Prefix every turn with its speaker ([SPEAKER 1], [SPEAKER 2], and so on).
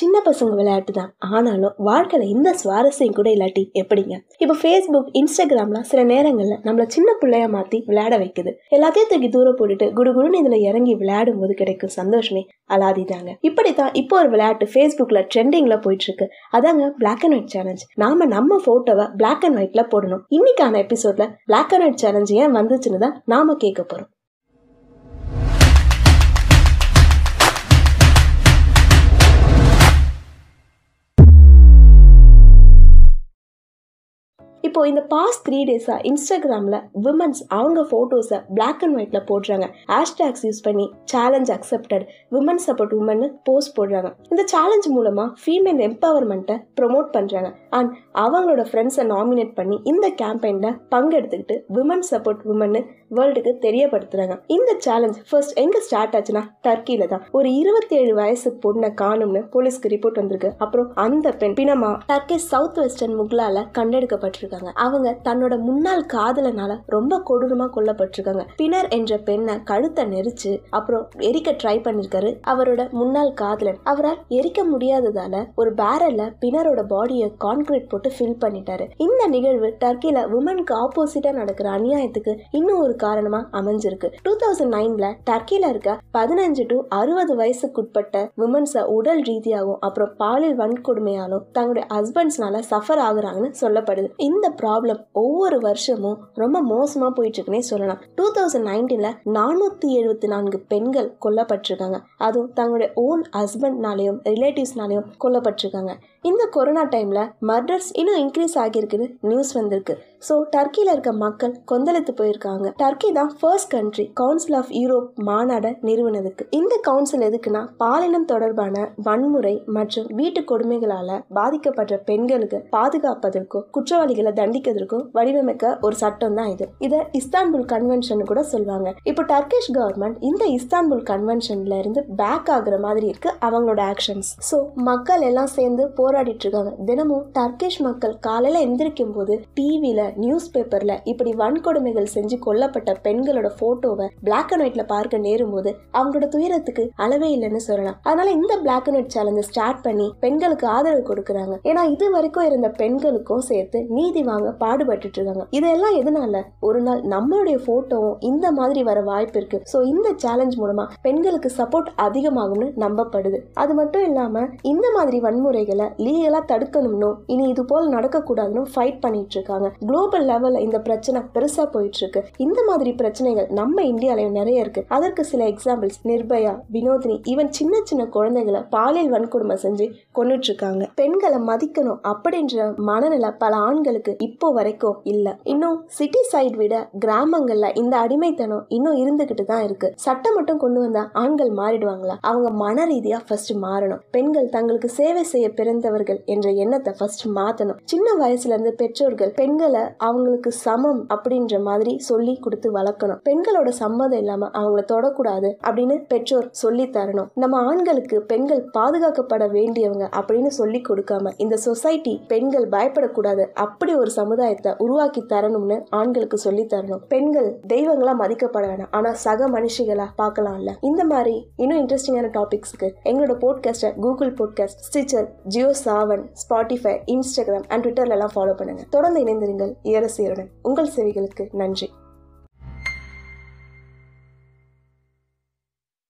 [SPEAKER 1] சின்ன பசங்க விளையாட்டு தான். ஆனாலும் வாழ்க்கையில் இந்த சுவாரஸ்யம் கூட இல்லாட்டி எப்படிங்க? இப்போ ஃபேஸ்புக் இன்ஸ்டாகிராம்லாம் சில நேரங்களில் நம்மளை சின்ன பிள்ளையா மாற்றி விளையாட வைக்குது. எல்லாத்தையும் தூக்கி தூரம் போட்டுட்டு குடுகுடுன்னு இதில் இறங்கி விளையாடும் போது கிடைக்கும் சந்தோஷமே அலாதிதாங்க இப்படித்தான் இப்போ ஒரு விளையாட்டு ஃபேஸ்புக்கில் ட்ரெண்டிங்கில் போயிட்டு இருக்கு அதாங்க பிளாக் அண்ட் ஒயிட் சேலஞ்ச் நாம நம்ம போட்டோவை பிளாக் அண்ட் ஒயிட்ல போடணும். இன்னைக்கான எபிசோட்ல பிளாக் அண்ட் ஒயிட் சேலஞ்ச் ஏன் வந்துச்சுன்னு தான் நாம கேட்க போறோம். இப்போ இந்த பாஸ்ட் த்ரீ டேஸாக இன்ஸ்டாகிராமில் விமன்ஸ் அவங்க ஃபோட்டோஸை பிளாக் அண்ட் ஒயிட்டில் போடுறாங்க. ஹேஷ்டேக்ஸ் யூஸ் பண்ணி challenge accepted women support women post போடுறாங்க. இந்த சேலஞ்ச் மூலமாக ஃபீமேல் எம்பவர்மெண்ட்டை ப்ரொமோட் பண்ணுறாங்க அண்ட் அவங்களோட ஃப்ரெண்ட்ஸை நாமினேட் பண்ணி இந்த கேம்பெயினில் பங்கெடுத்துக்கிட்டு விமன் சப்போர்ட் உமன்னு வேர்ல்டுக்கு தெரியப்படுத்துறாங்க. இந்த சேலஞ்ச் ஃபர்ஸ்ட் எங்க ஸ்டார்ட் ஆச்சுன்னா டர்க்கியில தான். ஒரு இருபத்தி ஏழு வயசு பொண்ணை காணும்னு போலீஸ்க்கு ரிப்போர்ட் வந்திருக்கு. அப்புறம் அந்த பெண் பினமா டர்க்கி சவுத் வெஸ்டர்ன் முக்லால கண்டெடுக்கப்பட்டிருக்காங்க. அவங்க தன்னோட முன்னாள் காதலனால ரொம்ப கொடூரமா கொல்லப்பட்டிருக்காங்க. பினர் என்ற பெண்ணை கழுத்தை நெரிச்சு அப்புறம் எரிக்க ட்ரை பண்ணிருக்காரு அவரோட முன்னாள் காதலன். அவரால் எரிக்க முடியாததால ஒரு பேரல்ல பினரோட பாடியை கான்கிரீட் போட்டு ஃபில் பண்ணிட்டாரு. இந்த நிகழ்வு டர்க்கில உமனுக்கு ஆப்போசிட்டா நடக்கிற அநியாயத்துக்கு இன்னும் ஒரு காரணமா அமைஞ்சிருக்கு. டூ தௌசண்ட் நைன்ல டர்க்கில இருக்க பதினஞ்சு டு அறுபது வயசுக்குட்பட்ட உமன்ஸ உடல் ரீதியாகவும் அப்புறம் பாலியல் வன்கொடுமையாலும் தங்களுடைய ஹஸ்பண்ட்ஸ்னால சஃபர் ஆகுறாங்கன்னு சொல்லப்படுது. இந்த ப்ராப்ளம் ஒவ்வொரு வருஷமும் ரொம்ப மோசமாக போயிட்டுருக்குன்னே சொல்லலாம். டூ தௌசண்ட் நைன்டீனில் நானூற்றி எழுபத்தி நான்கு பெண்கள் கொல்லப்பட்டிருக்காங்க. அதுவும் தங்களுடைய ஓன் ஹஸ்பண்ட்னாலையும் ரிலேட்டிவ்ஸ்னாலையும் கொல்லப்பட்டிருக்காங்க. இந்த கொரோனா டைமில் மர்டர்ஸ் இன்னும் இன்க்ரீஸ் ஆகியிருக்குன்னு நியூஸ் வந்திருக்கு. ஸோ டர்க்கியில் இருக்க மக்கள் கொந்தளித்து போயிருக்காங்க. டர்க்கி தான் first country council of Europe மாநாடை நிறுவனதுக்கு. இந்த கவுன்சில் எதுக்குன்னா பாலினம் தொடர்பான வன்முறை மற்றும் வீட்டு கொடுமைகளால பாதிக்கப்பட்ட பெண்களுக்கு பாதுகாப்பதற்கும் குற்றவாளிகளை தண்டிக்கிறதுக்கும் வடிவமைக்க ஒரு சட்டம் தான் இது. இதை இஸ்தான்புல் கன்வென்ஷன் கூட சொல்லுவாங்க. இப்போ டர்க்கிஷ் கவர்மெண்ட் இந்த இஸ்தான்புல் கன்வென்ஷன்ல இருந்து பேக் ஆகுற மாதிரி இருக்கு அவங்களோட ஆக்ஷன்ஸ் ஸோ மக்கள் எல்லாம் சேர்ந்து போராடிட்டு இருக்காங்க. தினமும் டர்க்கிஷ் மக்கள் காலையில எந்திரிக்கும் போது டிவியில் நியூஸ் பேப்பர்ல இப்படி வன்கொடுமைகள் செஞ்சு கொல்லப்பட்ட பெண்களோட போட்டோவை பிளாக் அண்ட் ஒயிட்ல பார்க்க நேரும் போது அவங்களோட துயரத்துக்கு அளவே இல்லைன்னு சொல்லலாம். அதனால இந்த பிளாக் அண்ட் ஒயிட் சேலஞ்சை ஸ்டார்ட் பண்ணி பெண்களுக்கு ஆதரவு கொடுக்குறாங்க. ஏன்னா இது வரைக்கும் இருந்த பெண்களுக்கும் சேர்த்து நீதி வாங்க பாடுபட்டு இருக்காங்க. இதெல்லாம் எதனால? ஒரு நாள் நம்மளுடைய போட்டோவும் இந்த மாதிரி வர வாய்ப்பு இருக்கு. ஸோ இந்த சேலஞ்ச் மூலமா பெண்களுக்கு சப்போர்ட் அதிகமாகும்னு நம்பப்படுது. அது மட்டும் இல்லாம இந்த மாதிரி வன்முறைகளை லீகலா தடுக்கணும்னு இனி இது போல் நடக்கக்கூடாதுன்னு ஃபைட் பண்ணிட்டு இருக்காங்க. குளோபல் லெவலில் இந்த பிரச்சனை பெருசாக போயிட்டுருக்கு. இந்த மாதிரி பிரச்சனைகள் நம்ம இந்தியாலயும் நிறைய இருக்குது அதற்கு சில எக்ஸாம்பிள்ஸ் நிர்பயா வினோதினி ஈவன் சின்ன சின்ன குழந்தைகளை பாலியல் வன்கொடுமை செஞ்சு கொண்டுட்ருக்காங்க பெண்களை மதிக்கணும் அப்படின்ற மனநிலை பல ஆண்களுக்கு இப்போ வரைக்கும் இல்லை. இன்னும் சிட்டி சைடு விட கிராமங்களில் இந்த அடிமைத்தனம் இன்னும் இருந்துக்கிட்டு தான் இருக்குது சட்டம் மட்டும் கொண்டு வந்தால் ஆண்கள் மாறிடுவாங்களா? அவங்க மன ரீதியாக ஃபர்ஸ்ட் மாறணும். பெண்கள் தங்களுக்கு சேவை செய்ய பிறந்தவர்கள் என்ற எண்ணத்தை ஃபர்ஸ்ட் மாற்றணும் சின்ன வயசுலேருந்து பெற்றோர்கள் பெண்களை அவங்களுக்கு சமம் அப்படின்ற மாதிரி சொல்லி கொடுத்து வளர்க்கணும். பெண்களோட சம்மதம் இல்லாம அவங்கள தொடக்கூடாது அப்படின்னு பெற்றோர் சொல்லி தரணும். நம்ம ஆண்களுக்கு பெண்கள் பாதுகாக்கப்பட வேண்டியவங்க அப்படின்னு சொல்லி கொடுக்காம இந்த சொசைட்டி பெண்கள் பயப்படக்கூடாது அப்படி ஒரு சமுதாயத்தை உருவாக்கி தரணும்னு ஆண்களுக்கு சொல்லி தரணும். பெண்கள் தெய்வங்களா மதிக்கப்பட வேணாம். ஆனா சக மனுஷிகளா பார்க்கலாம்ல. இந்த மாதிரி இன்னும் இன்ட்ரெஸ்டிங்கான டாபிக்ஸ்க்கு எங்களோட போட்காஸ்ட்டை Google podcast Stitcher Jio Saavn Spotify Instagram and ட்விட்டர்ல எல்லாம் ஃபாலோ பண்ணுங்க. தொடர்ந்து இணைந்திருங்கள். இயரசியருடன் உங்கள் செவிகளுக்கு நன்றி.